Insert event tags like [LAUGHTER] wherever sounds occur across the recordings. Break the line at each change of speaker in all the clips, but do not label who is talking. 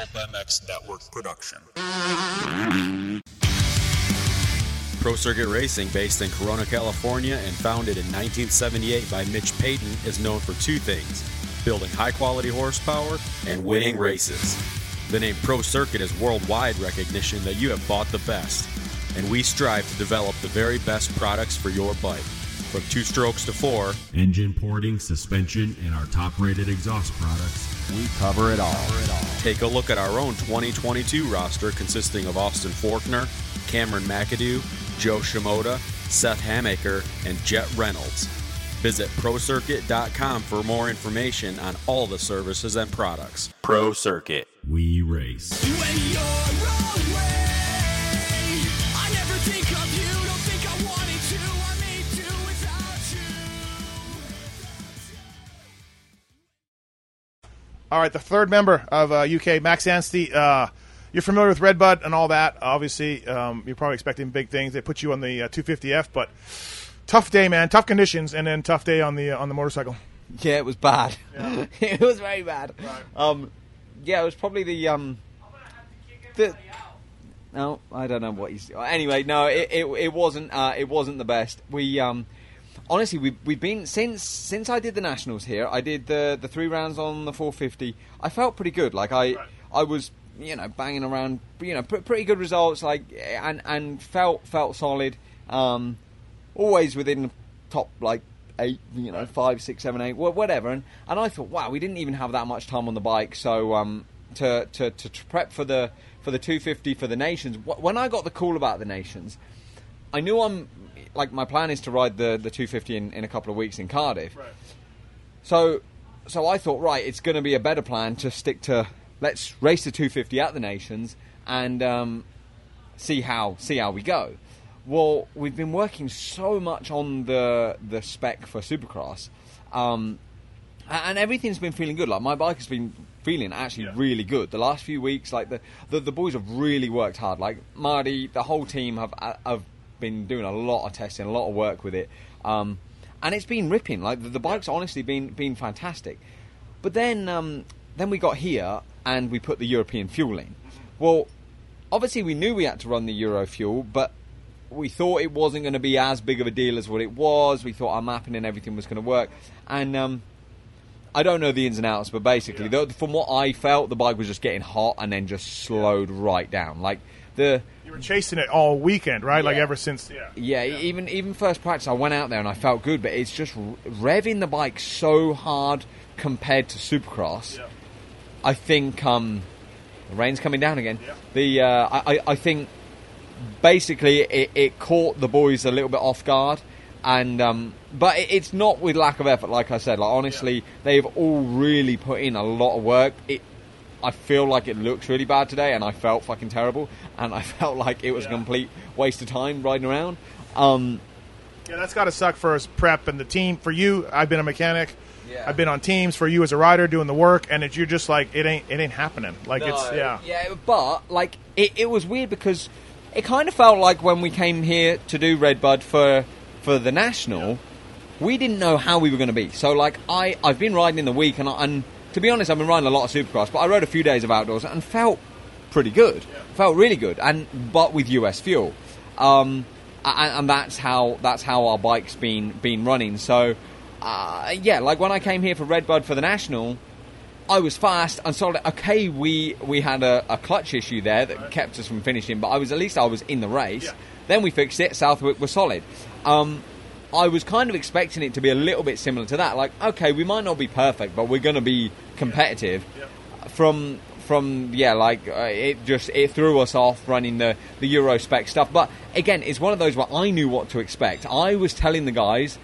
Pulp MX Network production.
Pro Circuit Racing, based in Corona, California, and founded in 1978 by Mitch Payton, is known for two things building high quality horsepower and winning races. The name Pro Circuit is worldwide recognition that you have bought the best, and we strive to develop the very best products for your bike. From two strokes to four,
engine porting, suspension, and our top rated exhaust products,
we cover it all. Take a look at our own 2022 roster consisting of Austin Forkner, Cameron McAdoo, Jo Shimoda, Seth Hammaker, and Jett Reynolds. Visit ProCircuit.com for more information on all the services and products. Pro Circuit.
We race.
All right, the third member of uh, UK, Max Anstie. Uh, you're familiar with Redbud and all that. Obviously, um, you're probably expecting big things. They put you on the uh, 250F, but tough day, man. Tough conditions, and then tough day on the uh, on the motorcycle.
Yeah, it was bad. Yeah. [LAUGHS] it was very bad. Right. Um, yeah, it was probably the um, the. No, I don't know what he's. Anyway, no, it it, it wasn't uh, it wasn't the best. We um, honestly, we've, we've been since since I did the nationals here. I did the the three rounds on the 450. I felt pretty good. Like I right. I was you know banging around. You know, pretty good results. Like and and felt felt solid. Um, always within top like eight, you know, five, six, seven, eight, whatever. And and I thought, wow, we didn't even have that much time on the bike. So um, to, to to prep for the for the 250 for the nations. When I got the call about the nations, I knew I'm like my plan is to ride the the 250 in, in a couple of weeks in Cardiff. Right. So so I thought right, it's going to be a better plan to stick to let's race the 250 at the nations and um, see how see how we go. Well, we've been working so much on the the spec for Supercross, um, and everything's been feeling good. Like my bike has been feeling actually yeah. really good. The last few weeks, like the, the, the boys have really worked hard. Like Marty, the whole team have have been doing a lot of testing, a lot of work with it, um, and it's been ripping. Like the, the bike's honestly been been fantastic. But then um, then we got here and we put the European fuel in. Well, obviously we knew we had to run the Euro fuel, but we thought it wasn't going to be as big of a deal as what it was. We thought our mapping and everything was going to work, and um, I don't know the ins and outs, but basically, yeah. from what I felt, the bike was just getting hot and then just slowed right down. Like the
you were chasing it all weekend, right? Yeah. Like ever since. Yeah.
yeah. yeah. Even even first practice, I went out there and I felt good, but it's just revving the bike so hard compared to Supercross. Yeah. I think um, the rain's coming down again. Yeah. The uh, I I think basically it, it, caught the boys a little bit off guard. And um, but it, it's not with lack of effort, like I said. Like honestly, yeah. they've all really put in a lot of work. It I feel like it looks really bad today, and I felt fucking terrible, and I [LAUGHS] felt like it was yeah. a complete waste of time riding around. Um,
yeah, that's got to suck for us prep and the team. For you, I've been a mechanic. Yeah. I've been on teams for you as a rider doing the work, and it, you're just like it ain't it ain't happening. Like no, it's yeah
yeah. But like it, it was weird because it kind of felt like when we came here to do Redbud for for the national, yeah. we didn't know how we were going to be. So like I I've been riding in the week and I, and to be honest, I've been riding a lot of Supercross, but I rode a few days of outdoors and felt pretty good. Yeah. Felt really good, and but with US fuel, um, and, and, that's how that's how our bike's been been running. So, uh, yeah, like when I came here for Redbud for the national, I was fast and solid. Okay, we we had a, a clutch issue there that right. kept us from finishing, but I was at least I was in the race. Yeah. Then we fixed it. Southwick was solid. Um, I was kind of expecting it to be a little bit similar to that. Like, okay, we might not be perfect, but we're going to be competitive. Yeah. Yeah. From from yeah, like uh, it just it threw us off running the the Euro spec stuff. But again, it's one of those where I knew what to expect. I was telling the guys,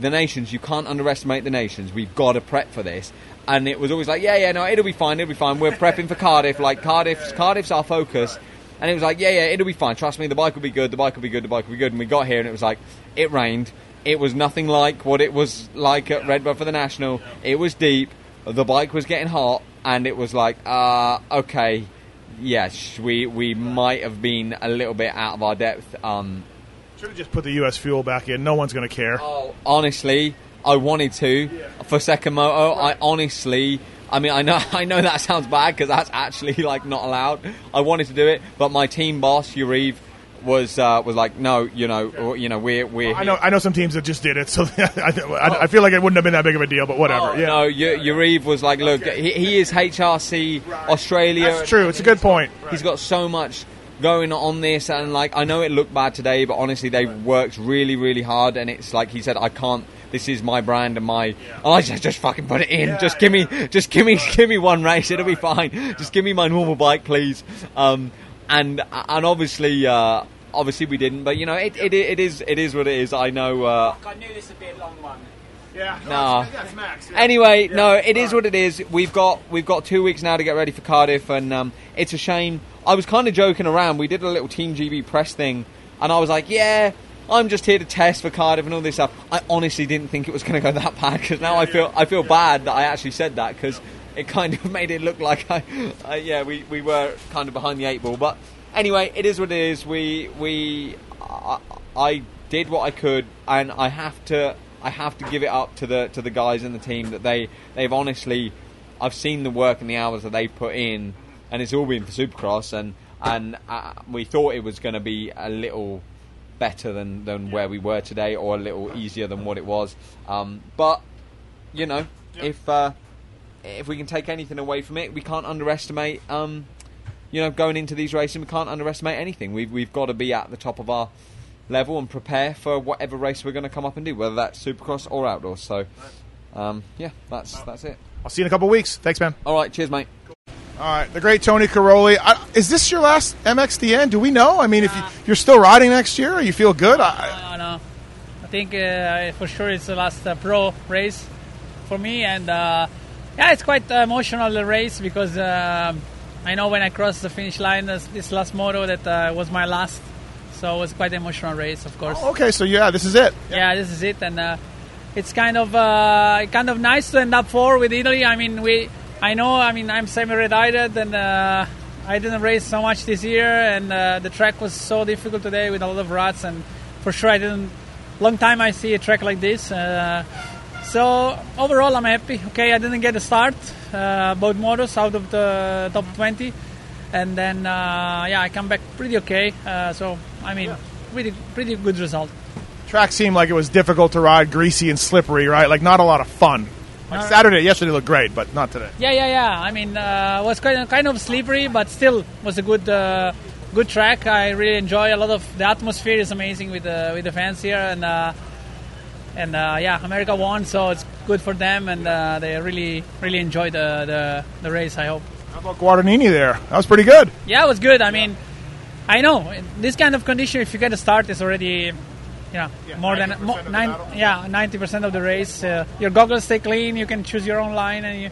the nations, you can't underestimate the nations. We've got to prep for this. And it was always like, yeah, yeah, no, it'll be fine, it'll be fine. We're prepping for Cardiff. Like Cardiff's Cardiff's our focus. And it was like, yeah, yeah, it'll be fine. Trust me, the bike will be good. The bike will be good. The bike will be good. And we got here, and it was like, it rained. It was nothing like what it was like at Redbud for the National. It was deep. The bike was getting hot, and it was like, uh, okay, yes, we we might have been a little bit out of our depth. Um,
Should have just put the US fuel back in. No one's going to care.
Oh, honestly, I wanted to yeah. for second moto. Right. I honestly I mean, I know, [LAUGHS] I know that sounds bad because that's actually [LAUGHS] like not allowed. I wanted to do it, but my team boss, Yarrive, was uh, was like, no, you know, or, you know, we're we're.
I know I know some teams that just did it, so [LAUGHS] I, I, I feel like it wouldn't have been that big of a deal, but whatever.
Oh,
yeah,
No, y- Yarrive was like, look, he, he is HRC Australia.
that's true. It's a good point.
He's got so much going on this, and like I know it looked bad today, but honestly, they've worked really, really hard, and it's like he said, I can't. This is my brand and my. And I just just fucking put it in. just give me, just give me, give me one race. It'll be fine. Just give me my normal bike, please. Um, and and obviously. Uh, Obviously, we didn't, but you know, it, it, it is it is what it is. I know. Uh,
I knew this would be a long one.
Yeah,
No.
that's Max. yeah.
Anyway, no, it is what it is. We've got we've got two weeks now to get ready for Cardiff, and um, it's a shame. I was kind of joking around. We did a little Team GB press thing, and I was like, "Yeah, I'm just here to test for Cardiff and all this stuff." I honestly didn't think it was going to go that [LAUGHS] bad because now I feel I feel bad that I actually said that because it kind of [LAUGHS] made it look like I, I yeah, we, we were kind of behind the eight ball. But anyway, it is what it is. We we I, I did what I could, and I have to I have to give it up to the to the guys in the team that they they've honestly I've seen the work and the hours that they've put in, and it's all been for Supercross, and and uh, we thought it was going to be a little better than than where we were today, or a little easier than what it was. Um, but you know, if uh, if we can take anything away from it, we can't underestimate. Um, you know, going into these races, we can't underestimate anything. We've we've got to be at the top of our level and prepare for whatever race we're going to come up and do, whether that's Supercross or outdoors. So, um, yeah, that's that's it.
I'll see you in a couple of weeks. Thanks, man.
All right, cheers, mate.
All right, the great Tony Cairoli. I, is this your last MXDN? Do we know? I mean, if you, you're still riding next year, you feel good. I,
No, no. I think uh, for sure it's the last uh, pro race for me, and uh, yeah, it's quite emotional race because um I know when I crossed the finish line this, this last moto that uh, was my last, so it was quite an emotional race, of course.
okay, so yeah, this is it.
yeah, this is it, and uh, it's kind of uh, kind of nice to end up four with Italy. I mean, we, I know, I mean, I'm semi-retired, and uh, I didn't race so much this year, and uh, the track was so difficult today with a lot of ruts, and for sure I didn't. Long time I see a track like this. Uh, so overall, I'm happy. Okay, I didn't get a start, uh, both motos out of the top 20, and then uh, yeah, I come back pretty okay. Uh, so I mean, pretty pretty good result.
Track seemed like it was difficult to ride, greasy and slippery, right? Like not a lot of fun. Like
Uh,
Saturday, yesterday looked great, but not today.
Yeah, yeah, yeah. I mean, uh, was kind of, kind of slippery, but still was a good uh, good track. I really enjoy a lot of the atmosphere is amazing with the with the fans here, and uh, and uh, yeah, America won, so it's good for them, and uh, they really really enjoy the, the the race. I hope.
How about Guadagnini there? That was pretty good.
Yeah, it was good. I mean, I know in this kind of condition, if you get a start, it's already, you know, more than
90%
mo-
of the
nine, yeah, ninety percent of the race. Uh, your goggles stay clean. You can choose your own line, and you,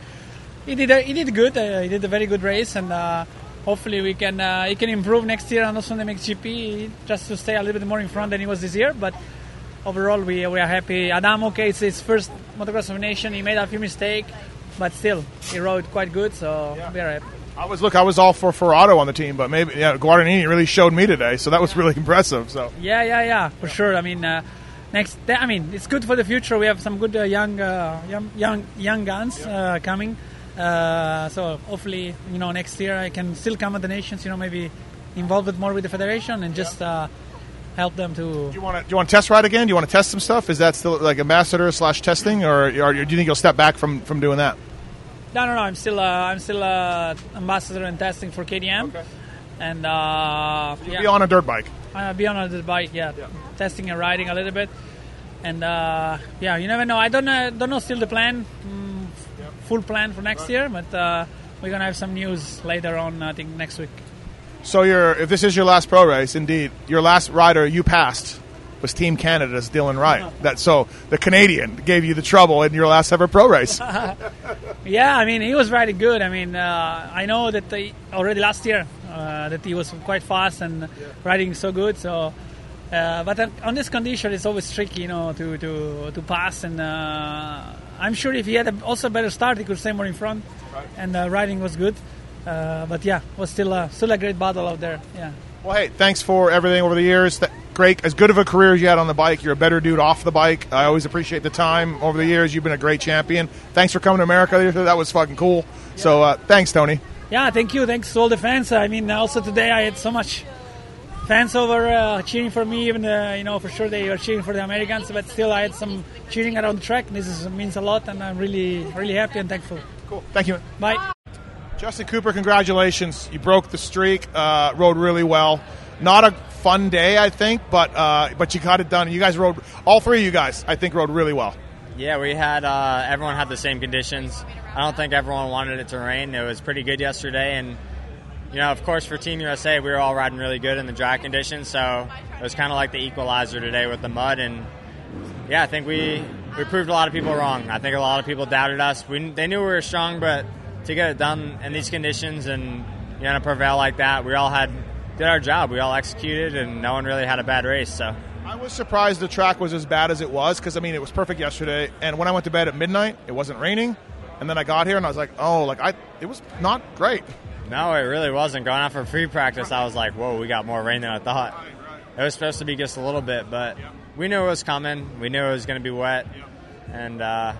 he did a, he did good. Uh, he did a very good race, and uh, hopefully we can uh, he can improve next year and also in the MXGP just to stay a little bit more in front than he was this year. But overall, we we are happy. Adam, okay, it's his first motocross of nation. He made a few mistakes, but still he rode quite good. So we are happy.
I was look, I was all for Forato on the team, but maybe yeah, Guadagnini really showed me today, so that was really [LAUGHS] impressive. So
Yeah, yeah, yeah, for sure. I mean, uh, next, I mean, it's good for the future. We have some good uh, young, uh, young, young, young guns uh, coming. Uh, so hopefully, you know, next year I can still come at the nations. You know, maybe involved it more with the federation and just uh, help them to.
do you want to do you want to test ride again? Do you want to test some stuff? Is that still like ambassador slash testing, or, or do you think you'll step back from from doing that?
No, no, no. I'm still, uh, I'm still uh, ambassador and testing for KTM, and uh, yeah.
Be on a dirt bike.
Uh, be on a dirt bike, yeah. Testing and riding a little bit, and uh, yeah, you never know. I don't know, don't know still the plan, mm, full plan for next year, but uh, we're gonna have some news later on. I think next week.
So your if this is your last pro race, indeed, your last rider you passed was Team Canada's Dylan Wright. That so the Canadian gave you the trouble in your last ever pro race. [LAUGHS]
Yeah, I mean he was riding good. I mean uh, I know that they, already last year uh, that he was quite fast and riding so good. So, uh, but on- this condition, it's always tricky, you know, to to, to pass. And uh, I'm sure if he had a, also a better start, he could stay more in front. And uh, riding was good. Uh, but yeah, was still a, still a great battle out there. Yeah.
Well, hey, thanks for everything over the years. Th- great, as good of a career as you had on the bike. You're a better dude off the bike. I always appreciate the time over the years. You've been a great champion. Thanks for coming to America. That was fucking cool. So uh, thanks, Tony.
Yeah, thank you. Thanks to all the fans. I mean, also today I had so much fans over uh, cheering for me. Even uh, you know, for sure they were cheering for the Americans, but still I had some cheering around the track. This is, means a lot, and I'm really, really happy and thankful.
Cool. Thank you.
Bye.
Justin Cooper, congratulations. You broke the streak, uh, rode really well. Not a fun day, I think, but uh, but you got it done. You guys rode, all three of you guys, I think, rode really well.
Yeah, we had, uh, everyone had the same conditions. I don't think everyone wanted it to rain. It was pretty good yesterday, and, you know, of course, for Team USA, we were all riding really good in the dry conditions, so it was kind of like the equalizer today with the mud, and yeah, I think we, we proved a lot of people wrong. I think a lot of people doubted us. We, they knew we were strong, but to get it done in these conditions and you know to prevail like that, we all had did our job. We all executed, and no one really had a bad race. So
I was surprised the track was as bad as it was because I mean it was perfect yesterday, and when I went to bed at midnight, it wasn't raining, and then I got here and I was like, oh, like I it was not great.
No, it really wasn't. Going out for free practice, I was like, whoa, we got more rain than I thought. It was supposed to be just a little bit, but we knew it was coming. We knew it was going to be wet, and uh,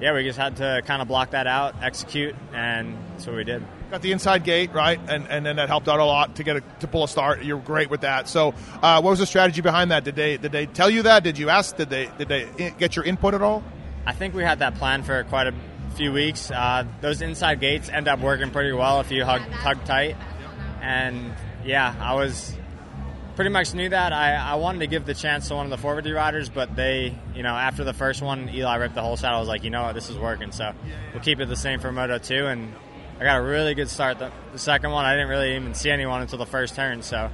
yeah, we just had to kind of block that out, execute, and that's what we did.
Got the inside gate right, and, and then that helped out a lot to get a, to pull a start. You're great with that. So, uh, what was the strategy behind that? Did they did they tell you that? Did you ask? Did they did they get your input at all?
I think we had that plan for quite a few weeks. Uh, those inside gates end up working pretty well if you hug hug tight, and yeah, I was pretty much knew that. I, I wanted to give the chance to one of the 450 riders, but they, you know, after the first one, Eli ripped the holeshot. I was like, you know what, this is working. So we'll keep it the same for Moto 2. And I got a really good start. The, the second one, I didn't really even see anyone until the first turn. So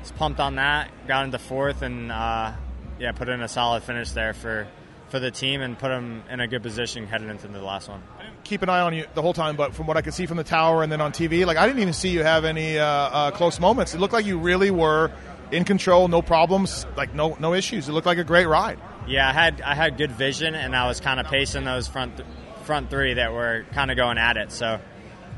was pumped on that. Got into fourth and, uh, yeah, put in a solid finish there for, for the team and put them in a good position heading into the last one.
Keep an eye on you the whole time, but from what I could see from the tower and then on TV, like I didn't even see you have any uh, uh, close moments. It looked like you really were in control, no problems, like no no issues. It looked like a great ride.
Yeah, I had I had good vision, and I was kind of pacing those front front three that were kind of going at it. So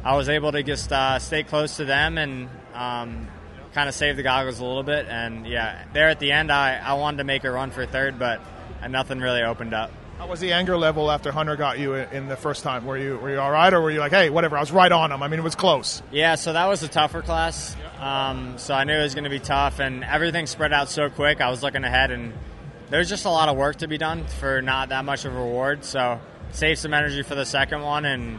I was able to just uh, stay close to them and um, kind of save the goggles a little bit. And yeah, there at the end, I, I wanted to make a run for third, but nothing really opened up.
How was the anger level after Hunter got you in the first time? Were you were you all right, or were you like, hey, whatever? I was right on him. I mean, it was close.
Yeah, so that was a tougher class. Um, so I knew it was going to be tough, and everything spread out so quick. I was looking ahead, and there's just a lot of work to be done for not that much of a reward. So save some energy for the second one, and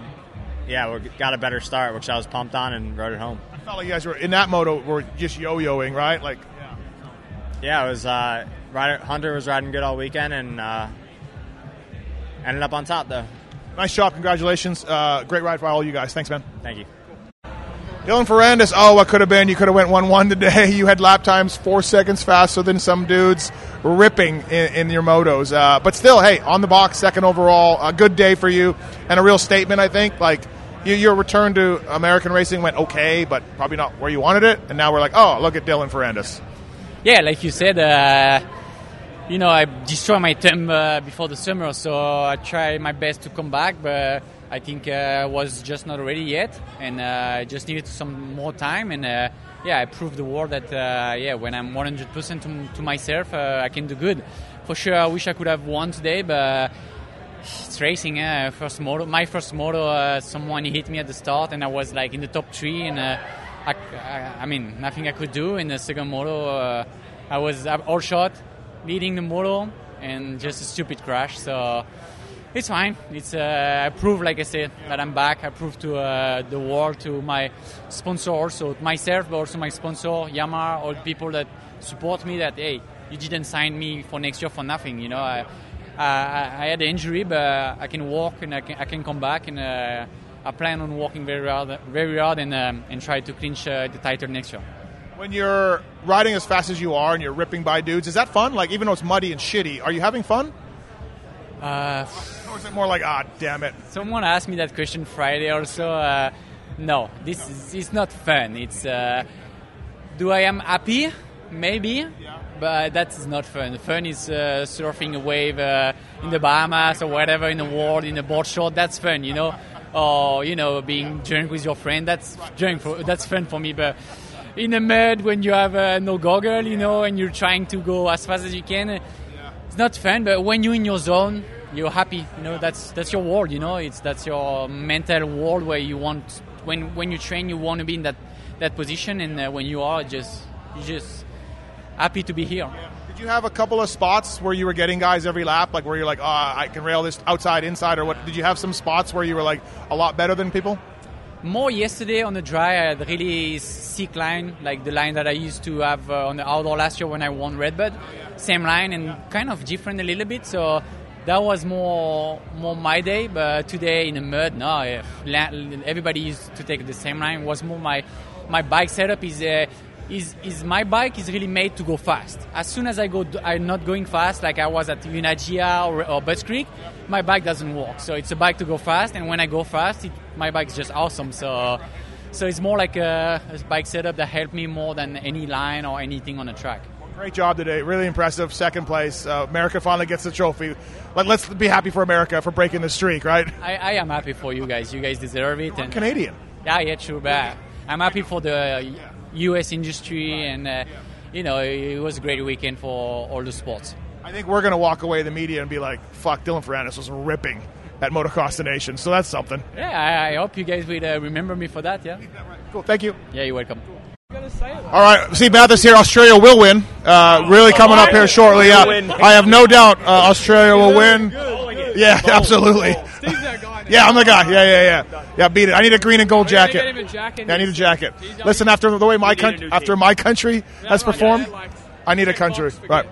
yeah, we got a better start, which I was pumped on, and rode it home.
I felt like you guys were in that moto were just yo-yoing, right? Like,
yeah, yeah, it was. Uh, rider, Hunter was riding good all weekend, and uh, ended up on top though.
Nice job, congratulations! Uh, great ride for all you guys. Thanks, man.
Thank you.
Dylan Ferrandis, oh, what could have been? You could have went 1-1 today. [LAUGHS] You had lap times four seconds faster than some dudes ripping in, in your motos. Uh, but still, hey, on the box, second overall, a good day for you and a real statement, I think. Like, you, your return to American racing went okay, but probably not where you wanted it. And now we're like, oh, look at Dylan Ferrandis.
Yeah, like you said, uh, you know, I destroyed my time uh, before the summer, so I tried my best to come back, but I think uh, was just not ready yet, and uh, just needed some more time. And uh, yeah, I proved the world that uh, yeah, when I'm 100% to, to myself, uh, I can do good. For sure, I wish I could have won today, but it's racing. Uh, first moto, my first moto, someone hit me at the start, and I was like in the top three, and I, I, I, mean nothing I could do. In the second moto, I was all shot, leading the moto, and just a stupid crash. So it's fine. It's uh, I prove, like I said, that I'm back. I prove to uh, the world, to my sponsor, also myself, but also my sponsor, Yamaha, all the people that support me. That hey, you didn't sign me for next year for nothing. You know, I, I, I had an injury, but I can walk and I can, I can come back, and uh, I plan on working very hard, very hard, and um, and try to clinch uh, the title next year.
When you're riding as fast as you are and you're ripping by dudes, is that fun? Like even though it's muddy and shitty, are you having fun?
Uh,
or is it more like, ah, damn it?
Someone asked me that question Friday also. Uh, no, this is it's not fun. It's uh, do I am happy? Maybe, yeah. but that is not fun. Fun is uh, surfing a wave uh, in the Bahamas or whatever in the world in a board short. That's fun, you know. Or you know, being drunk with your friend. That's drunk. For, that's fun for me. But in the mud when you have uh, no goggle, you know, and you're trying to go as fast as you can. It's not fun, but when you're in your zone, you're happy. You know, that's that's your world. You know, it's that's your mental world where you want when when you train, you want to be in that that position, and uh, when you are, just you just happy to be here.
Did you have a couple of spots where you were getting guys every lap, like where you're like, oh, I can rail this outside, inside, or what? Did you have some spots where you were like a lot better than people?
More yesterday on the dry, I had really sick line, like the line that I used to have uh, on the outdoor last year when I won Redbud. Same line and kind of different a little bit. So that was more more my day. But today in the mud, no, eh, everybody used to take the same line. It was more my my bike setup is. Uh, is, is my bike is really made to go fast. As soon as I go, I'm not going fast like I was at Unadilla or, or Budds Creek. My bike doesn't work. So it's a bike to go fast, and when I go fast, it, my bike is just awesome. So, so it's more like a, a bike setup that helped me more than any line or anything on the track.
Great job today. Really impressive. Second place. Uh, America finally gets the trophy. Let, let's be happy for America for breaking the streak, right?
I, I am happy for you guys. You guys deserve it. And
Canadian.
Yeah, yeah, true. But I'm happy for the U.S. industry, and uh, you know, it was a great weekend for all the sports.
I think we're going to walk away the media and be like, "Fuck, Dylan Ferrandis was ripping at Motocross the Nation." So that's something.
Yeah, I, I hope you guys will uh, remember me for that. Yeah.
Cool. Thank you.
Yeah, you're welcome.
All right, Steve Matthes here. Australia will win. Uh, really coming up here shortly. Yeah, I have no doubt uh, Australia will win. Yeah, absolutely. Yeah, I'm the guy. Yeah, yeah, yeah. Yeah, beat it. I need a green and gold jacket. Yeah, I need a jacket. Listen, after the way my country, after my country has performed, I need a country. Right.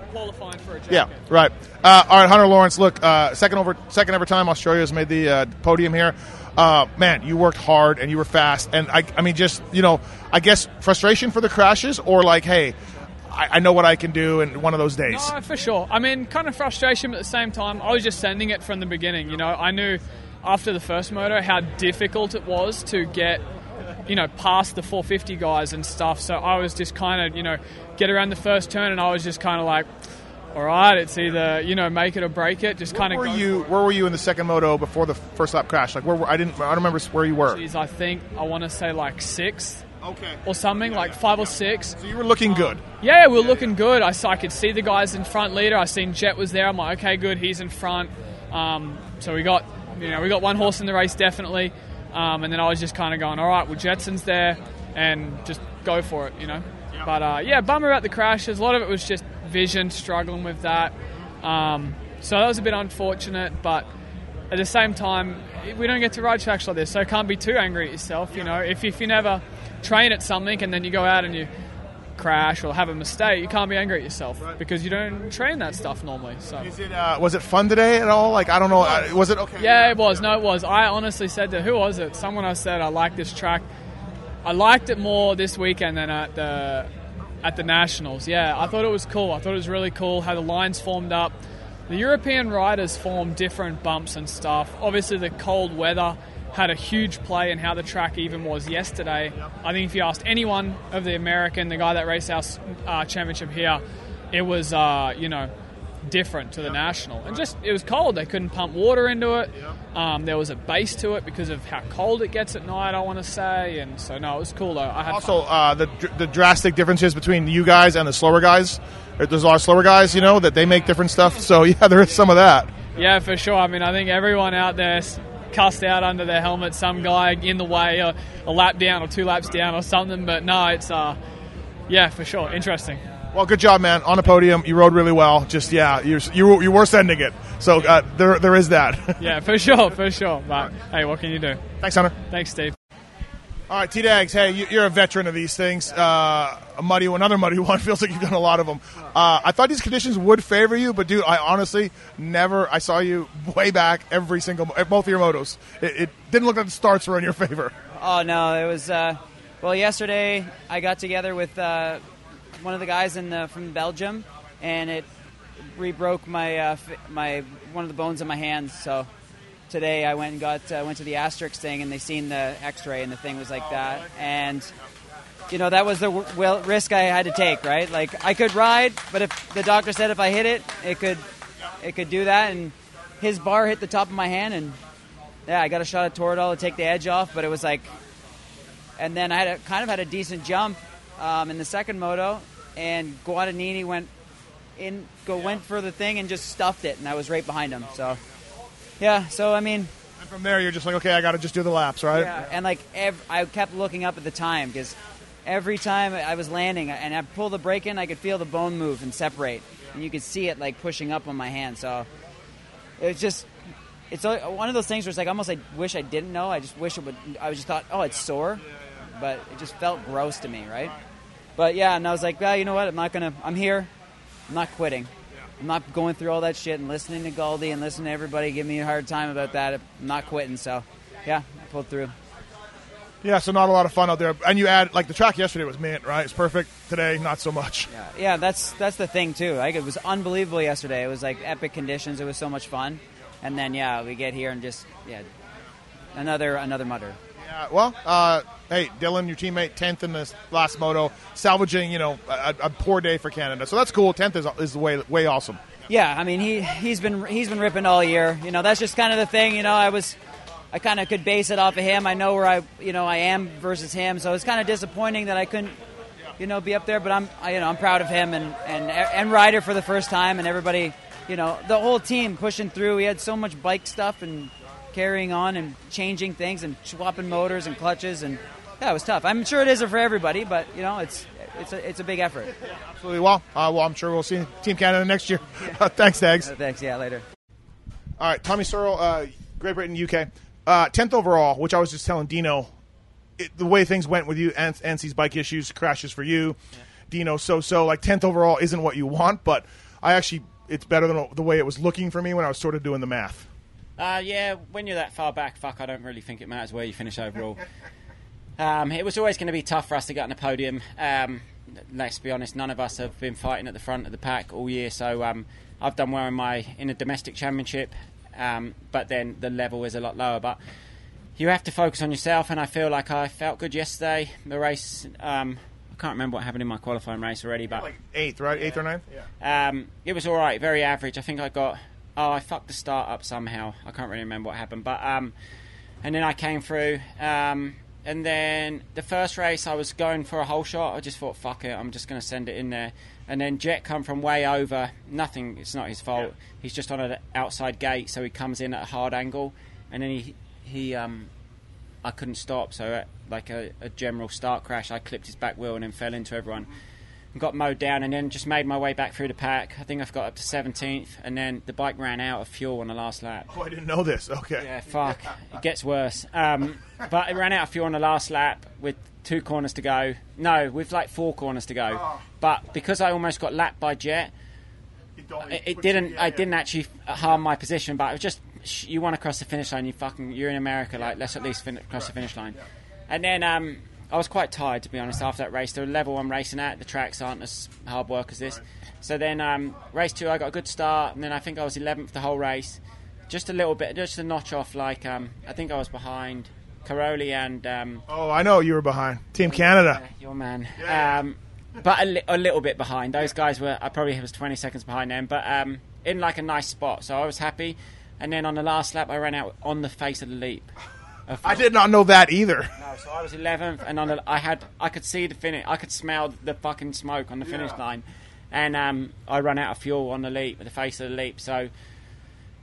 Yeah. Right. Uh, all right, Hunter Lawrence. Look, uh, second over, second ever time Australia has made the uh, podium here. Uh, man, you worked hard and you were fast, and I, I mean, just you know, I guess frustration for the crashes, or like, hey, I, I know what I can do in one of those days.
No, for sure. I mean, kind of frustration, but at the same time, I was just sending it from the beginning. You know, I knew after the first moto how difficult it was to get, you know, past the 450 guys and stuff. So I was just kind of, you know, get around the first turn, and I was just kind of like, all right, it's either you know make it or break it. Just kind of.
Where were you? Where were you in the second moto before the first lap crash? Like where? were- I didn't. I don't remember where you were.
Jeez, I think I want to say like sixth
Okay.
or something, like five or six.
So you were looking good.
Yeah, we are looking good. I, saw, I could see the guys in front leader. I seen Jett was there. I'm like, okay, good. He's in front. Um, so we got, you know, we got one horse in the race definitely. Um, and then I was just kind of going, all right, well, Jetson's there, and just go for it, you know. But uh, yeah, bummer about the crashes. A lot of it was just vision, struggling with that. Um, so that was a bit unfortunate, but at the same time, we don't get to ride tracks like this, so can't be too angry at yourself. You know, if, if you never train at something and then you go out and you crash or have a mistake, you can't be angry at yourself because you don't train that stuff normally. So
Is it? Uh, was it fun today at all? Like I don't know. Uh, was it okay?
yeah, it was. No, it was. I honestly said to who was it? Someone I said I like this track. I liked it more this weekend than at the at the nationals. Yeah, I thought it was cool. I thought it was really cool how the lines formed up. The European riders formed different bumps and stuff. Obviously, the cold weather had a huge play in how the track even was yesterday. I think if you asked anyone of the American, the guy that raced our uh, championship here, it was uh, you know different to the national. And just it was cold. They couldn't pump water into it. Um, there was a base to it because of how cold it gets at night. I want to say, and so no, it was cool though. I had
Also, uh, the the drastic differences between you guys and the slower guys. There's a lot of slower guys, you know, that they make different stuff. So [LAUGHS] yeah, there is some of that.
Yeah, for sure. I mean, I think everyone out there cussed out under their helmet some guy in the way, or a lap down or two laps down or something. But no, it's uh, yeah, for sure, interesting.
Well, good job, man. On a podium, you rode really well. Just yeah, you you you were sending it. So uh, there there is that. [LAUGHS]
Yeah, for sure, for sure. But hey, what can you do?
Thanks, Hunter.
Thanks, Steve.
All right, T Dags. Hey, you- you're a veteran of these things. Uh, a muddy, one, another muddy [LAUGHS] one. Feels like you've done a lot of them. Uh, I thought these conditions would favor you, but dude, I honestly never. I saw you [LAUGHS] way back every single at both of your motos. It, it didn't look like the starts were in your [LAUGHS] favor.
Oh no, it was. Uh, well, yesterday I got together with uh, one of the guys in the, from Belgium, and it re-broke my uh, my one of the bones in my hands. So today I went and got uh, went to the Asterisk thing, and they seen the X-ray, and the thing was like that. And you know that was the w- risk I had to take, right? Like I could ride, but if the doctor said if I hit it, it could it could do that, and his bar hit the top of my hand, and yeah, I got a shot at Toradol to take the edge off, but it was like and then I had a, kind of had a decent jump, um, in the second moto, and Guadagnini went in, go went for the thing and just stuffed it, and I was right behind him. So, yeah. So I mean,
And from there, you're just like, okay, I got to just do the laps, right?
yeah, and like ev- I kept looking up at the time because every time I was landing and I pull the brake in, I could feel the bone move and separate, and you could see it like pushing up on my hand. So it's just. It's one of those things where it's like almost I wish I didn't know. I just wish it would. I just thought, oh, it's sore, but it just felt gross to me, right? But yeah, and I was like, well, you know what? I'm not gonna. I'm here. I'm not quitting. I'm not going through all that shit and listening to Galdi and listening to everybody give me a hard time about that. I'm not quitting. So, yeah, I pulled through.
Yeah, so not a lot of fun out there. And you add, like, the track yesterday was mint, right? It's perfect. Today, not so much.
Yeah, yeah, that's that's the thing too. Like it was unbelievable yesterday. It was like epic conditions. It was so much fun. And then yeah, we get here and just yeah, another another mutter.
Yeah, well, uh, hey, Dylan, your teammate, 10th in this last moto, salvaging, you know, a, a poor day for Canada. So that's cool. 10th is, is way, way awesome.
Yeah, I mean he he's been he's been ripping all year. You know that's just kind of the thing. You know I was I kind of could base it off of him. I know where I you know I am versus him. So it's kind of disappointing that I couldn't you know be up there. But I'm I, you know I'm proud of him and and and Ryder for the first time and everybody you know the whole team pushing through. We had so much bike stuff and carrying on and changing things and swapping motors and clutches and yeah it was tough. I'm sure it isn't for everybody, but you know it's it's a it's a big effort.
Absolutely. Well, uh, well, I'm sure we'll see Team Canada next year. [LAUGHS] [LAUGHS] Thanks, Dags.
Uh, thanks. Yeah, later.
All right, Tommy Searle, uh, Great Britain, UK, uh, tenth overall. Which I was just telling Dino, it, the way things went with you, An- Anstie's bike issues, crashes for you, Dino. So so like tenth overall isn't what you want, but I actually it's better than the way it was looking for me when I was sort of doing the math.
Uh, yeah, when you're that far back, fuck, I don't really think it matters where you finish overall. um, it was always going to be tough for us to get on the podium. Um, let's be honest, none of us have been fighting at the front of the pack all year, so um, I've done well in my in a domestic championship, um, but then the level is a lot lower. But you have to focus on yourself, and I feel like I felt good yesterday. The race, um, I can't remember what happened in my qualifying race already, but
Eighth, right? Eighth or ninth? Yeah.
um, it was all right, very average. I think I got. Oh, I fucked the start up somehow. I can't really remember what happened, but um, and then I came through. Um, and then the first race, I was going for a holeshot. I just thought, fuck it, I'm just going to send it in there. And then Jett come from way over. Nothing. It's not his fault. He's just on an outside gate, so he comes in at a hard angle, and then he he um, I couldn't stop. So at like a, a general start crash, I clipped his back wheel and then fell into everyone. Got mowed down, and then just made my way back through the pack. I think I've got up to 17th, and then the bike ran out of fuel on the last lap.
Oh, I didn't know this. Okay.
Yeah, fuck. It gets worse. Um, but it ran out of fuel on the last lap with two corners to go. No, with like four corners to go. But because I almost got lapped by Jett, it, it didn't. I didn't actually harm my position, but it was just sh- you want to cross the finish line. You fucking you're in America. Like let's at least fin- cross the finish line. And then um, I was quite tired to be honest after that race. The level I'm racing at, the tracks aren't as hard work as this. So then um, race two, I got a good start, and then I think I was 11th the whole race. Just a little bit, just a notch off. Like um, I think I was behind Cairoli and um,
Oh, I know you were behind Team Canada.
your man. Um, but a, li- a little bit behind. Those guys were. I probably was 20 seconds behind them, but um, in like a nice spot. So I was happy. And then on the last lap, I ran out on the face of the leap.
I did not know that either.
No, so I was 11th, and on the, I had I could see the finish. I could smell the fucking smoke on the finish line, and um, I ran out of fuel on the leap, with the face of the leap. So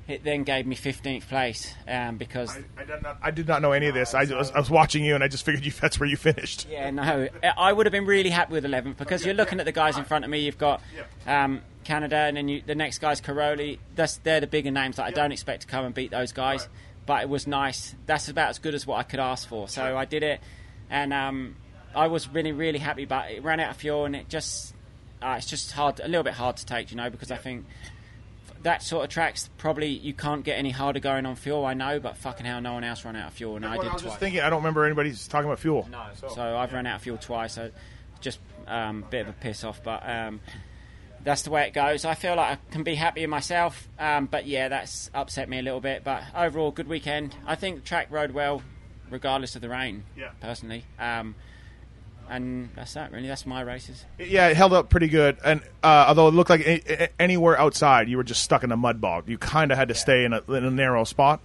it then gave me 15th place um, because
I did not. I did not know any of this. I was, I was watching you, and I just figured [LAUGHS] you that's where you finished.
Yeah, no, I would have been really happy with 11th because you're looking at the guys in front of me. You've got um, Canada, and then you, the next guy's Cairoli. That's they're the bigger names that I don't expect to come and beat those guys. But it was nice. That's about as good as what I could ask for. So I did it, and um, I was really, really happy. But it ran out of fuel, and it just uh, it's just hard, a little bit hard to take, you know, because I think that sort of tracks probably you can't get any harder going on fuel. I know, but fucking hell, no one else ran out of fuel, and I did
I was
twice.
just thinking. I don't remember anybody talking about fuel.
No, so, I've run out of fuel twice. So just um, a bit of a piss off, but um, that's the way it goes. I feel like I can be happy in myself, um, but yeah, that's upset me a little bit. But overall, good weekend. I think the track rode well, regardless of the rain.
Yeah.
Personally, um, and that's that. Really, that's my races.
Yeah, it held up pretty good. And uh, although it looked like anywhere outside, you were just stuck in a mud bog. You kind of had to stay in a, in a narrow spot.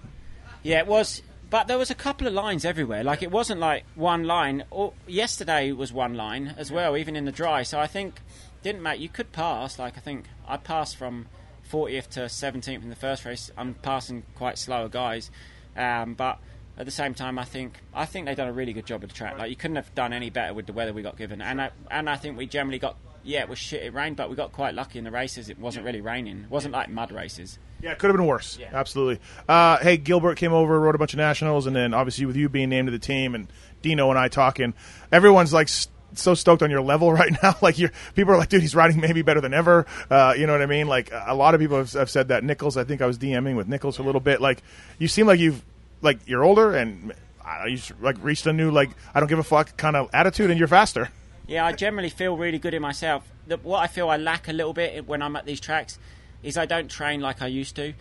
Yeah, it was But there was a couple of lines everywhere. Like it wasn't like one line. Or yesterday was one line as well, even in the dry. So I think didn't matter. You could pass. Like I think I passed from 40th to 17th in the first race. I'm passing quite slower guys, um, but at the same time, I think I think they've done a really good job of the track. Like you couldn't have done any better with the weather we got given, and I, and I think we generally got yeah it was shit. It rained, but we got quite lucky in the races. It wasn't really raining. It wasn't like mud races.
Yeah, it could have been worse. Absolutely. Uh, hey, Gilbert came over, wrote a bunch of nationals, and then obviously with you being named to the team and Dino and I talking, everyone's like s- so stoked on your level [LAUGHS] right now. like you're, people are like, dude, he's riding maybe better than ever. Uh, you know what I mean? Like a lot of people have, have said that. Nichols, I think I was DMing with Nichols for a little bit. Like you seem like you've like you're older and uh, you just, like reached a new like I don't give a fuck kind of attitude, and you're faster.
Yeah, I generally feel really good in myself. The, what I feel I lack a little bit when I'm at these tracks is I don't train like I used to,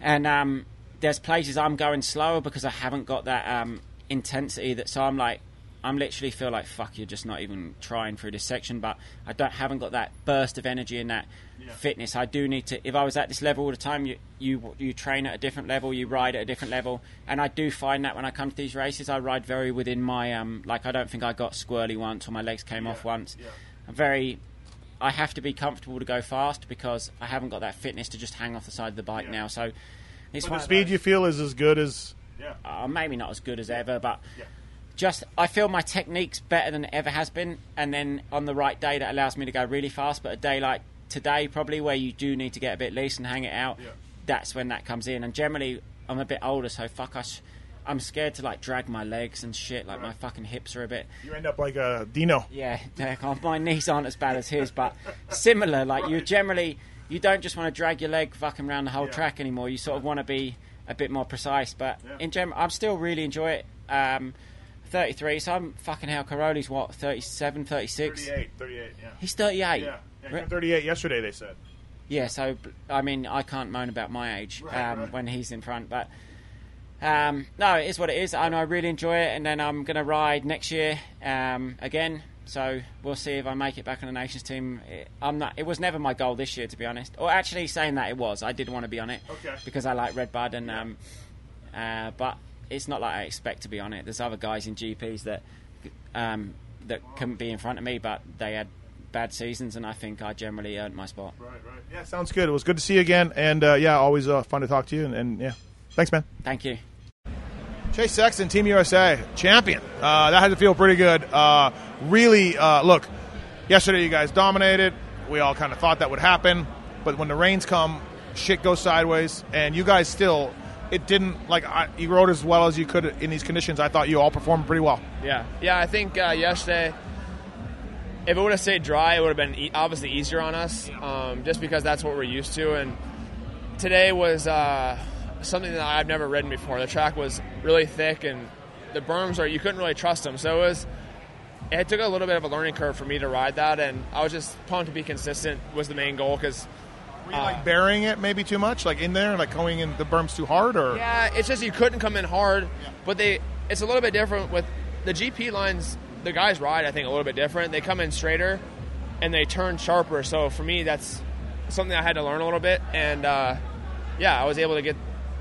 and um, there's places I'm going slower because I haven't got that um, intensity. That so I'm like, I'm literally feel like fuck. You're just not even trying through this section, but I don't haven't got that burst of energy and that fitness. I do need to. If I was at this level all the time, you you you train at a different level, you ride at a different level, and I do find that when I come to these races, I ride very within my um. Like I don't think I got squirrely once or my legs came off once. I'm very. I have to be comfortable to go fast because I haven't got that fitness to just hang off the side of the bike now. So it's
But
one
the speed you feel is as good as
uh, maybe not as good as ever, but just I feel my technique's better than it ever has been. And then on the right day, that allows me to go really fast. But a day like today, probably where you do need to get a bit loose and hang it out, that's when that comes in. And generally, I'm a bit older, so fuck us. I'm scared to like drag my legs and shit. Like my fucking hips are a bit.
you end up like a Dino.
Yeah, [LAUGHS] my knees aren't as bad as his, but similar. Like you generally, you don't just want to drag your leg fucking around the whole track anymore. You sort of want to be a bit more precise. But in general, I'm still really enjoy it. Um, 33, so I'm fucking hell. Cairoli's what 37, 36.
38, 38, yeah.
He's 38.
Yeah, yeah he 38 yesterday. They said.
Yeah, so I mean, I can't moan about my age um, when he's in front, but um, no, it is what it is, and I really enjoy it. And then I'm going to ride next year um, again, so we'll see if I make it back on the nations team. It, I'm not. It was never my goal this year, to be honest. Or actually, saying that it was, I did want to be on it
Okay.
because I like Red Bud, and um, uh, but it's not like I expect to be on it. There's other guys in GPs that um, that couldn't be in front of me, but they had bad seasons, and I think I generally earned my spot.
Right, right. Yeah, sounds good. It was good to see you again, and uh, yeah, always uh, fun to talk to you. And, and yeah, thanks, man.
Thank you.
Chase Sexton, Team USA champion. Uh, that had to feel pretty good. Uh, really, uh, look, yesterday you guys dominated. We all kind of thought that would happen, but when the rains come, shit goes sideways, and you guys still. It didn't like I, you rode as well as you could in these conditions. I thought you all performed pretty well.
Yeah, yeah. I think uh, yesterday, if it would have stayed dry, it would have been e- obviously easier on us, um, just because that's what we're used to. And today was uh, something that I've never ridden before. The track was really thick, and the berms are you couldn't really trust them. So it was. It took a little bit of a learning curve for me to ride that, and I was just pumped to be consistent was the main goal because.
Were you like burying it maybe too much, like in there, like going in the berms too hard, or
Yeah, it's just you couldn't come in hard, but they it's a little bit different with the GP lines. The guys ride, I think, a little bit different. They come in straighter and they turn sharper. So for me, that's something I had to learn a little bit. And uh, yeah, I was able to get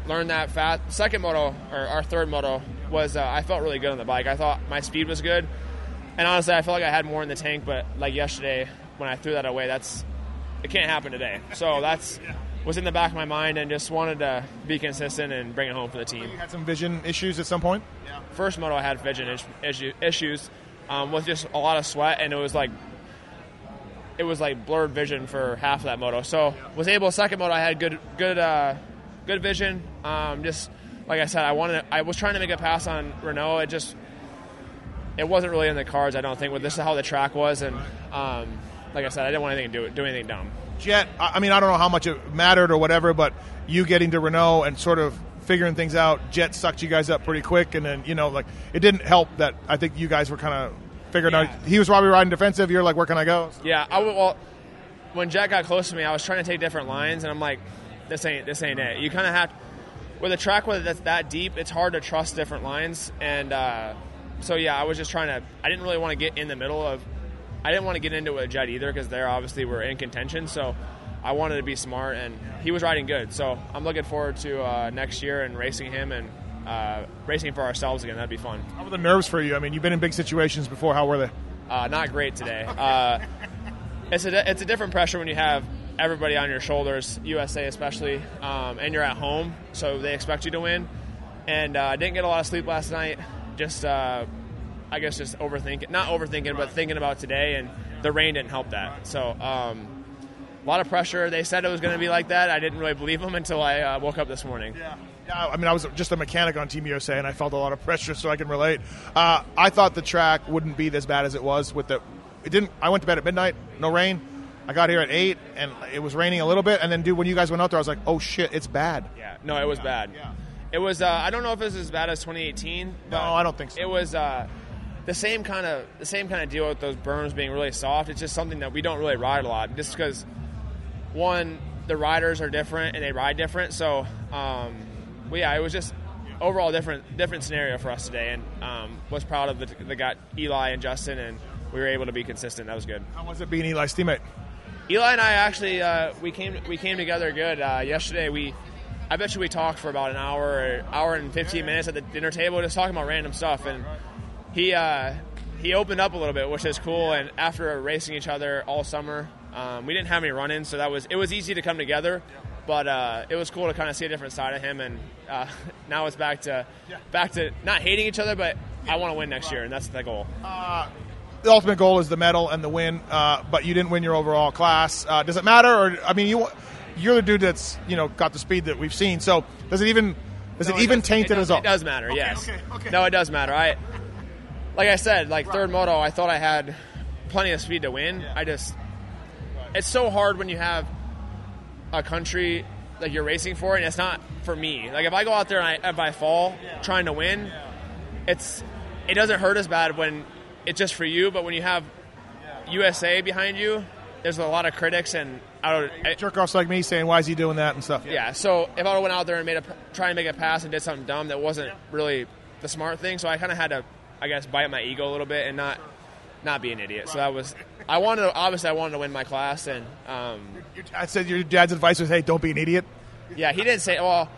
learn that fast. Second moto or our third moto was uh, I felt really good on the bike. I thought my speed was good, and honestly, I felt like I had more in the tank. But like yesterday, when I threw that away, that's it can't happen today. So that's [LAUGHS] was in the back of my mind, and just wanted to be consistent and bring it home for the team.
you had some vision issues at some point? Yeah.
First moto, I had vision is- issue, issues um, with just a lot of sweat, and it was like it was like blurred vision for half of that moto. So was able. Second moto, I had good good uh, good vision. Um, just like I said, I wanted. I was trying to make a pass on Renaux. It just it wasn't really in the cards. I don't think. With this is how the track was, and um, like I said, I didn't want anything to do it, do anything dumb.
Jett, I mean, I don't know how much it mattered or whatever, but you getting to Renaux and sort of figuring things out, Jett sucked you guys up pretty quick, and then you know, like it didn't help that I think you guys were kind of figuring out. He was probably riding defensive. You're like, where can I go?
Yeah, I w- well, when Jett got close to me, I was trying to take different lines, and I'm like, this ain't this ain't it. You kind of have with a track with that's that deep, it's hard to trust different lines, and uh, so yeah, I was just trying to. I didn't really want to get in the middle of. I didn't want to get into it with Jett either because they're obviously were in contention, so. I wanted to be smart, and he was riding good. So I'm looking forward to uh, next year and racing him, and uh, racing for ourselves again. That'd be fun.
How were the nerves for you? I mean, you've been in big situations before. How were they?
Uh, not great today. Uh, it's a it's a different pressure when you have everybody on your shoulders, USA especially, um, and you're at home, so they expect you to win. And uh, I didn't get a lot of sleep last night. Just uh, I guess just overthinking, not overthinking, but thinking about today, and the rain didn't help that. So. Um, a lot of pressure. They said it was going to be like that. I didn't really believe them until I uh, woke up this morning.
Yeah. Yeah, I mean, I was just a mechanic on Team USA, and I felt a lot of pressure, so I can relate. Uh, I thought the track wouldn't be as bad as it was with the. It didn't. I went to bed at midnight, no rain. I got here at eight, and it was raining a little bit. And then, dude, when you guys went out there, I was like, "Oh shit, it's bad."
Yeah, no, it was bad. Yeah. It was. Uh, I don't know if it was as bad as 2018.
No, I don't think so.
It was uh, the same kind of the same kind of deal with those berms being really soft. It's just something that we don't really ride a lot, just because one, the riders are different and they ride different. So, um, well, yeah, it was just overall different different scenario for us today, and um, was proud of the, the got Eli and Justin, and we were able to be consistent. That was good.
How was it being Eli's teammate?
Eli and I actually uh, we came we came together good uh, yesterday. We I bet you we talked for about an hour hour and fifteen minutes at the dinner table, just talking about random stuff, and he uh, he opened up a little bit, which is cool. And after racing each other all summer, um, we didn't have any run-ins, so that was it was easy to come together. But uh, it was cool to kind of see a different side of him, and uh, [LAUGHS] now it's back to back to not hating each other, but I want to win next year, and that's the goal.
Uh, the ultimate goal is the medal and the win, uh, but you didn't win your overall class. Uh, does it matter? Or I mean, you you're the dude that's you know got the speed that we've seen. So does it even does
No,
it even
does-
taint it,
does,
as all?
It does matter,
Okay,
yes.
okay, okay.
No, it does matter. I like I said, like third moto, I thought I had plenty of speed to win. I just it's so hard when you have a country like you're racing for, and it's not for me. Like if I go out there and I, if I fall trying to win, it's it doesn't hurt as bad when it's just for you. But when you have USA behind you, there's a lot of critics, and I don't. I,
Jerk offs like me saying, "Why is he doing that?" and stuff.
yeah. So if I went out there and made a try and make a pass and did something dumb that wasn't really the smart thing, so I kind of had to, I guess, bite my ego a little bit and not not be an idiot. So that was I wanted to obviously I wanted to win my class and um,
I said your dad's advice was, "Hey, don't be an idiot."
yeah he didn't say well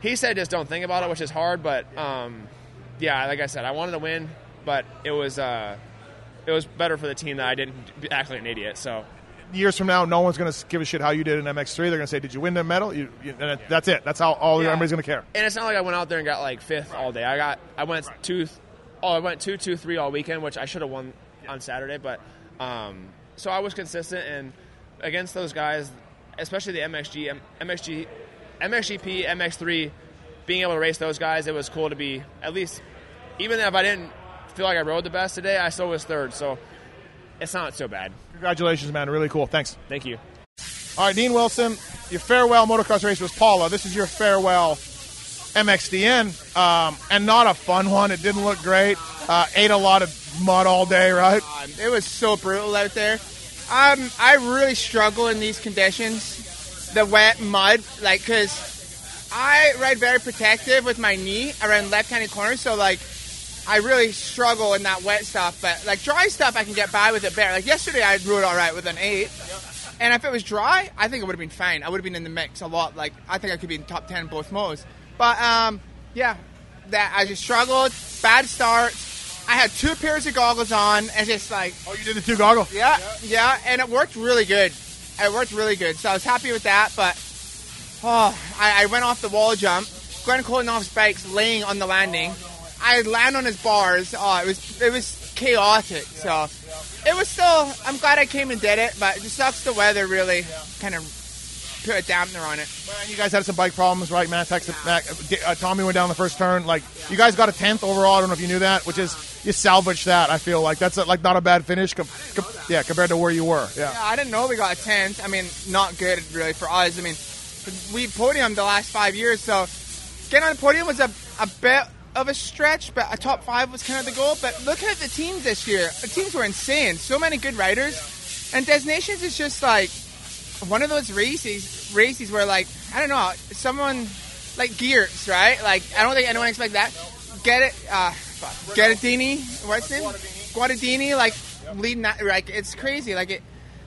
he said just don't think about it, which is hard, but um, yeah, like I said, I wanted to win, but it was uh, it was better for the team that I didn't act like an idiot. So
Years from now, no one's going to give a shit how you did in MX3. They're going to say, "Did you win the medal?" You, you, and that's it. That's how all
Yeah.
everybody's going to care.
And it's not like I went out there and got like fifth all day. I got I went two, oh I went two two three all weekend, which I should have won on Saturday. But um, so I was consistent and against those guys, especially the MXG, M- MXG, MXGP, MX3, being able to race those guys, it was cool to be at least even if I didn't feel like I rode the best today, I still was third. So it's not so bad.
Congratulations, man. Really cool. Thanks.
Thank you.
All right, Dean Wilson, your farewell motocross race was Pala. This is your farewell MXDN, um, and not a fun one. It didn't look great. Uh, ate a lot of mud all day, right?
It was so brutal out there. Um, I really struggle in these conditions, the wet mud, like because I ride very protective with my knee around left-handed corners, so like I really struggle in that wet stuff. But like dry stuff, I can get by with it better. Like yesterday, I rode all right with an eight, and if it was dry, I think it would have been fine. I would have been in the mix a lot. Like I think I could be in top ten both modes. But um, yeah, that I just struggled. Bad start. I had two pairs of goggles on, and just like
oh, you did the two goggles.
Yeah, yeah, and it worked really good. It worked really good, so I was happy with that. But oh, I, I went off the wall jump. Glenn Coldenhoff's bike's laying on the landing. I land on his bars. Oh, it was it was chaotic. So it was still. I'm glad I came and did it, but it just sucks the weather really kind of put a dampener on it.
And you guys had some bike problems, right? Matt texted Matt, uh, uh, Tommy went down the first turn. Like you guys got a tenth overall. I don't know if you knew that, which is uh-huh. you salvaged that. I feel like that's a, like not a bad finish. Com- com- yeah, compared to where you were. Yeah.
Yeah, I didn't know we got a tenth. I mean, not good really for us. I mean, we podiumed the last five years, so getting on the podium was a, a bit of a stretch, but a top five was kind of the goal. But look at the teams this year. The teams were insane. So many good riders, and Des Nations is just like one of those races. Races where like I don't know, someone like Gears, right? Like I don't think anyone expects that. Get it, uh, fuck. Gattadini, what's his name? Guadagnini, like leading that. Like it's crazy. Like it.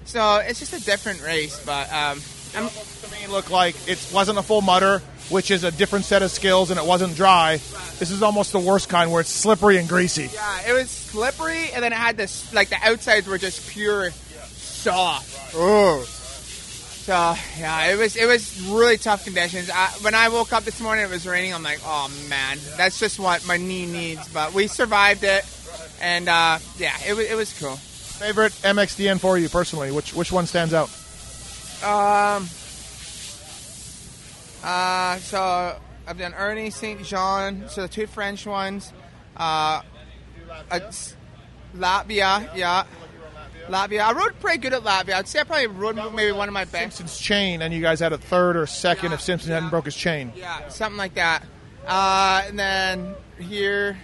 So it's just a different race, but um, I'm,
to me looked like it wasn't a full mutter. which is a different set of skills, and it wasn't dry. This is almost the worst kind, where it's slippery and greasy.
Yeah, it was slippery, and then it had this like the outsides were just pure soft. Oh. So yeah, it was it was really tough conditions. I, when I woke up this morning, it was raining. I'm like, oh man, that's just what my knee needs. But we survived it, and uh, yeah, it was it was cool.
Favorite MXDN for you personally? Which which one stands out?
Um. Uh, so I've done Ernée St. Jean, so the two French ones. Uh, it's Latvia, yeah. Latvia. I rode pretty good at Latvia. I'd say I probably rode maybe one of my best.
Simpson's chain, and you guys had a third or second if Simpson hadn't broke his chain.
Yeah, something like that. Uh, and then here,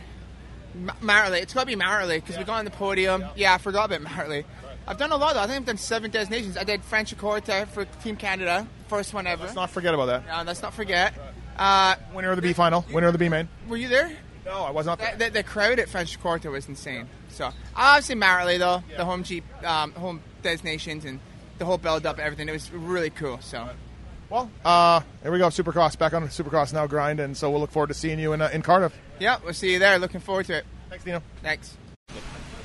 Marley. It's got to be Marley because we got on the podium. Yeah, I forgot about Marley. I've done a lot though. I think I've done seven Des Nations. I did Franciacorta for Team Canada, first one ever.
Let's not forget about that.
Uh, let's not forget. Uh,
Winner of the B final. Winner of the B main.
were you there?
No, I was not there.
The, the, the crowd at Franciacorta was insane. So obviously Marley though, the home Jeep, um, home Des Nations and the whole build up, everything. It was really cool. So
Well, uh, here we go. Supercross back on Supercross now grind, and so we'll look forward to seeing you in uh, in Cardiff.
yeah, we'll see you there. Looking forward to it.
Thanks, Dino.
Thanks.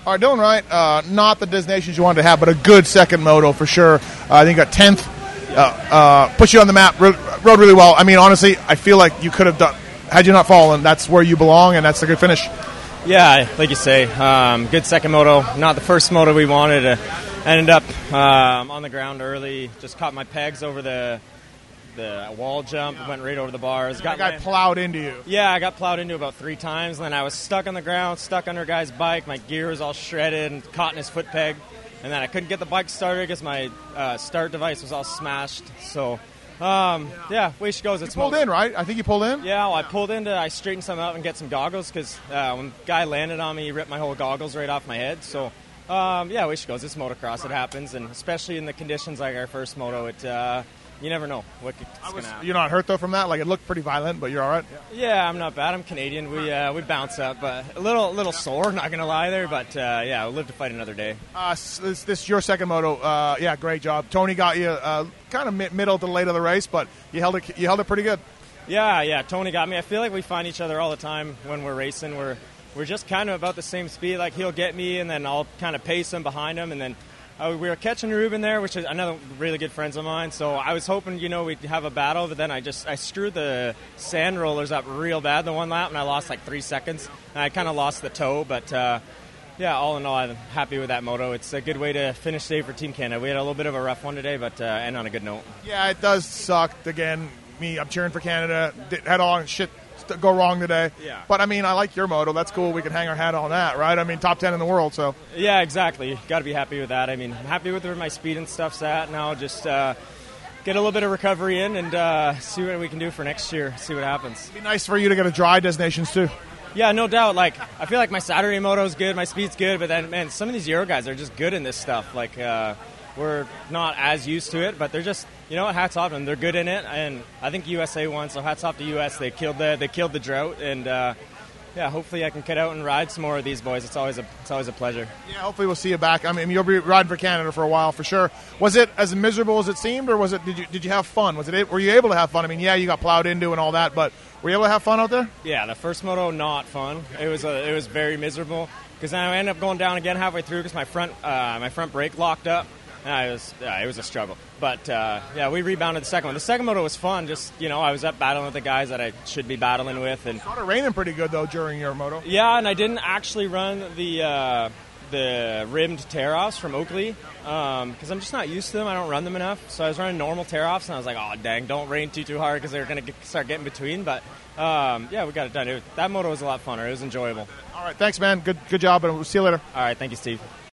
All right, Dylan Wright, uh, not the Des Nations you wanted to have, but a good second moto for sure. Uh, I think got tenth, uh, uh, put you on the map, ro- rode really well. I mean, honestly, I feel like you could have done. Had you not fallen, that's where you belong, and that's a good finish.
Yeah, like you say, um, good second moto. Not the first moto we wanted. Uh, ended up um, on the ground early. Just caught my pegs over the the wall jump. Went right over the bars.
Got
Got
guy
my-
plowed into you.
yeah, I got plowed into about three times. Then I was stuck on the ground, stuck under a guy's bike. My gear was all shredded and caught in his foot peg. And then I couldn't get the bike started because my uh, start device was all smashed. So, um, yeah, way she goes. It's
Pulled in, right? I think you pulled in.
yeah, well, I pulled into, I straightened some up and get some goggles because uh, when the guy landed on me, he ripped my whole goggles right off my head. So, um, yeah, way she goes. It's motocross. It happens, and especially in the conditions like our first moto, it uh, you never know what could, it's going to happen.
You're not hurt though from that. Like it looked pretty violent, but you're all right.
Yeah, I'm not bad. I'm Canadian. We uh, we bounce up, but a little little sore. Not gonna lie there, but uh, yeah, we'll live to fight another day.
Uh, this, this is your second moto. Uh, yeah, great job. Tony got you uh, kind of mid- middle to late of the race, but you held it. You held it pretty good.
Yeah, yeah. Tony got me. I feel like we find each other all the time when we're racing. We're we're just kind of about the same speed. Like he'll get me, and then I'll kind of pace him behind him, and then. Uh, we were catching Ruben there, which is another really good friends of mine. So I was hoping, you know, we'd have a battle, but then I just I screwed the sand rollers up real bad the one lap, and I lost like three seconds. And I kind of lost the toe, but uh, yeah, all in all, I'm happy with that moto. It's a good way to finish day for Team Canada. We had a little bit of a rough one today, but uh, end on a good note.
Yeah, it does suck. Again, me, I'm cheering for Canada. Had all shit st- go wrong today.
Yeah.
But I mean, I like your moto. That's cool. We can hang our hat on that, right? I mean, top ten in the world. So
Yeah, exactly. Got to be happy with that. I mean, I'm happy with where my speed and stuff's at now. Just uh, get a little bit of recovery in and uh, see what we can do for next year. See what happens.
it'd be nice for you to get a dry Des Nations too.
Yeah, no doubt. Like, I feel like my Saturday moto is good, my speed's good, but then, man, some of these Euro guys are just good in this stuff. Like, uh, we're not as used to it, but they're just, you know what? Hats off to them. They're good in it, and I think USA won, so hats off to US. They killed the they killed the drought, and uh, yeah, hopefully I can get out and ride some more of these boys. It's always a it's always a pleasure.
Yeah, hopefully we'll see you back. I mean, you'll be riding for Canada for a while for sure. Was it as miserable as it seemed, or was it? Did you did you have fun? Was it? Were you able to have fun? I mean, yeah, you got plowed into and all that, but were you able to have fun out there?
Yeah, the first moto not fun. It was a, it was very miserable because I ended up going down again halfway through because my front uh, my front brake locked up. And I was yeah, it was a struggle. But uh, yeah, we rebounded the second one. The second moto was fun. Just you know, I was up battling with the guys that I should be battling with, and
Started raining pretty good though during your moto.
yeah, and I didn't actually run the uh, the rimmed tear offs from Oakley because I'm just not used to them. I don't run them enough. So I was running normal tear offs, and I was like, oh dang, don't rain too too hard because they're gonna get, start getting between. But um, yeah, we got it done. It, that moto was a lot funner. It was enjoyable.
All right, thanks, man. Good good job, and we'll see you later.
All right, thank you, Steve.